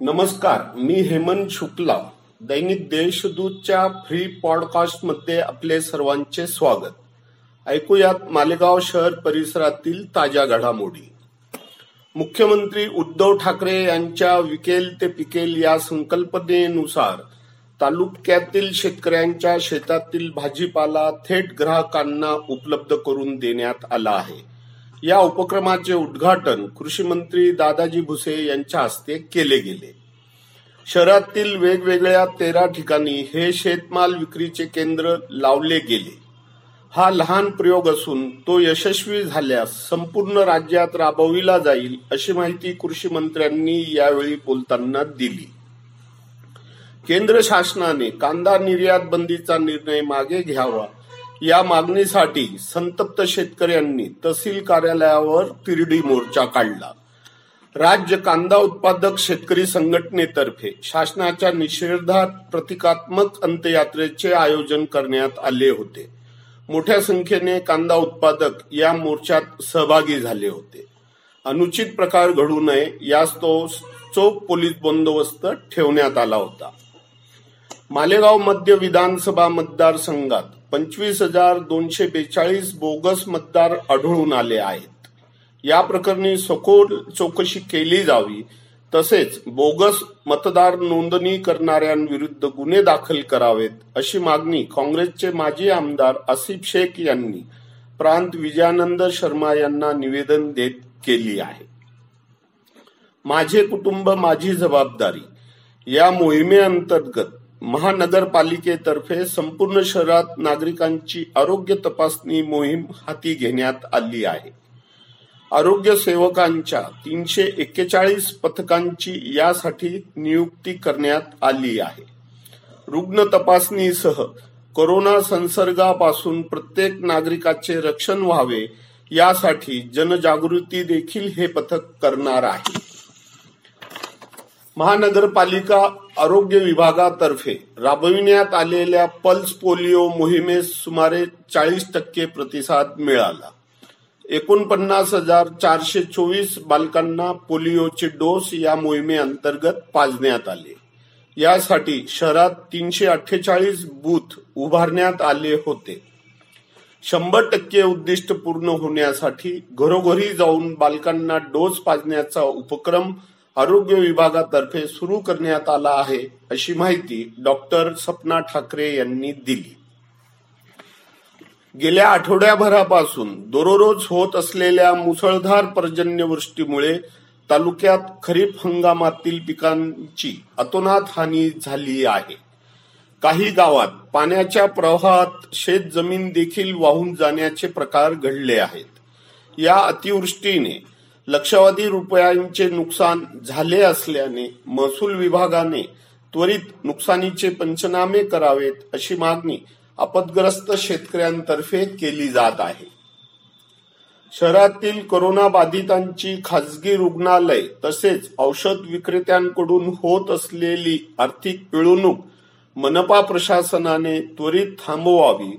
नमस्कार मी हेमंत शुक्ला. दैनिक देशदूतच्या फ्री पॉडकास्टमध्ये आपले सर्वांचे स्वागत. ऐकूयात मालेगाव शहर परिसरातील ताज्या घडामोडी. मुख्यमंत्री उद्धव ठाकरे यांच्या विकेल ते पिकेल या संकल्पनेनुसार तालुक्यातील शेतकऱ्यांच्या शेतातील भाजीपाला थेट ग्राहकांना उपलब्ध करून देण्यात आला आहे. या उपक्रमाचे उद्घाटन कृषी मंत्री दादाजी भुसे यांच्या हस्ते केले गेले. शहरातील वेगवेगळ्या तेरा ठिकाणी हे शेतमाल विक्रीचे केंद्र लावले गेले. हा लहान प्रयोग असून तो यशस्वी झाल्यास संपूर्ण राज्यात राबविला जाईल अशी माहिती कृषी मंत्र्यांनी यावेळी बोलताना दिली. केंद्र शासनाने कांदा निर्यात बंदीचा निर्णय मागे घ्यावा या मागणीसाठी संतप्त शेतकऱ्यांनी तहसील कार्यालयावर तिरडी मोर्चा काढला. राज्य कांदा उत्पादक शेतकरी संघटनेतर्फे शासनाच्या निषेधात प्रतिकात्मक अंत्ययात्रेचे आयोजन करण्यात आले होते. मोठ्या संख्येने कांदा उत्पादक या मोर्चात सहभागी झाले होते. अनुचित प्रकार घडू नये यास तो चोख पोलीस बंदोबस्त ठेवण्यात आला होता. मालेगाव मध्य विधानसभा मतदारसंघात पंचवीस हजार दोनशे बेचाळीस बोगस मतदार आढळून आले आहेत. या प्रकरणी सखोल चौकशी केली जावी तसेच बोगस मतदार नोंदणी करणाऱ्यांविरुद्ध गुन्हे दाखल करावेत अशी मागणी काँग्रेसचे माजी आमदार आसिफ शेख यांनी प्रांत विजयानंद शर्मा यांना निवेदन देत केली आहे. माझे कुटुंब माझी जबाबदारी या मोहिमेअंतर्गत महानगरपालिकेतर्फे संपूर्ण शहरात नागरिकांची आरोग्य तपासणी मोहीम हाती घेण्यात आली आहे. आरोग्य सेवकांच्या तीनशे एक्केचाळीस पथकांची यासाठी नियुक्ती करण्यात आली आहे. रुग्ण तपासणीसह कोरोना संसर्गापासून प्रत्येक नागरिकाचे रक्षण व्हावे यासाठी जनजागृती देखील हे पथक करणार आहे. महानगरपालिका आरोग्य विभागातर्फे राबविण्यात आलेल्या पल्स पोलिओ मोहिमेस सुमारे चाळीस टक्के प्रतिसाद मिळाला. एकोणपन्नास हजार चारशे चोवीस बालकांना पोलिओचे डोस या मोहिमेअंतर्गत पाजण्यात आले. यासाठी शहरात तीनशे अठ्ठेचाळीस बूथ उभारण्यात आले होते. शंभर टक्के उद्दिष्ट पूर्ण होण्यासाठी घरोघरी जाऊन बालकांना डोस पाजण्याचा उपक्रम आरोग्य विभागातर्फे सुरू करण्यात आला आहे अशी माहिती डॉक्टर सपना ठाकरे यांनी दिली. गेल्या आठवड्याभरापासून दररोज होत असलेल्या मुसळधार पर्जन्यवृष्टीमुळे तालुक्यात खरीप हंगामातील पिकांची अतोनात हानी झाली आहे. काही गावात पाण्याच्या प्रवाहात शेत जमीन देखील वाहून जाण्याचे प्रकार घडले आहेत. या अतिवृष्टीने लक्षावधी रुपयांचे नुकसान झाले असल्याने महसूल विभागाने त्वरित नुकसानीचे पंचनामे करावेत अशी मागणी आपदग्रस्त शेतकऱ्यांतर्फे केली जात आहे. शहरातील कोरोना बाधितांची खासगी रुग्णालय तसेच औषध विक्रेत्यांकडून होत असलेली आर्थिक पिळवणूक मनपा प्रशासनाने त्वरित थांबवावी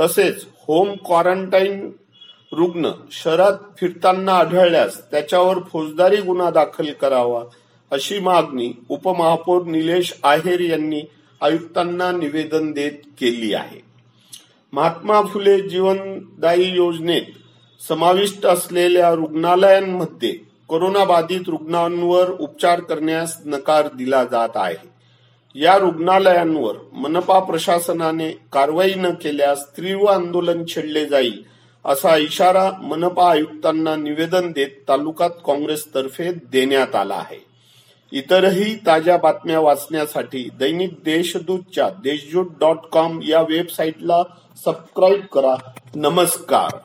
तसेच होम क्वारंटाईन रुग्ण शहरात फिरताना आढळल्यास त्याच्यावर फौजदारी गुन्हा दाखल करावा अशी मागणी उपमहापौर निलेश आहेर यांनी आयुक्तांना निवेदन देत केली आहे. महात्मा फुले जीवनदायी योजनेत समाविष्ट असलेल्या रुग्णालयांमध्ये कोरोनाबाधित रुग्णांवर उपचार करण्यास नकार दिला जात आहे. या रुग्णालयांवर मनपा प्रशासनाने कारवाई न केल्यास तीव्र आंदोलन छेडले जाईल असा इशारा मनपा आयुक्तांना निवेदन देत तालुकात काँग्रेसतर्फे देण्यात आला आहे. इतरही ताज्या बातम्या वाचण्यासाठी दैनिक देशदूतच्या देशदूत डॉट कॉम या वेबसाईटला सबस्क्राईब करा. नमस्कार.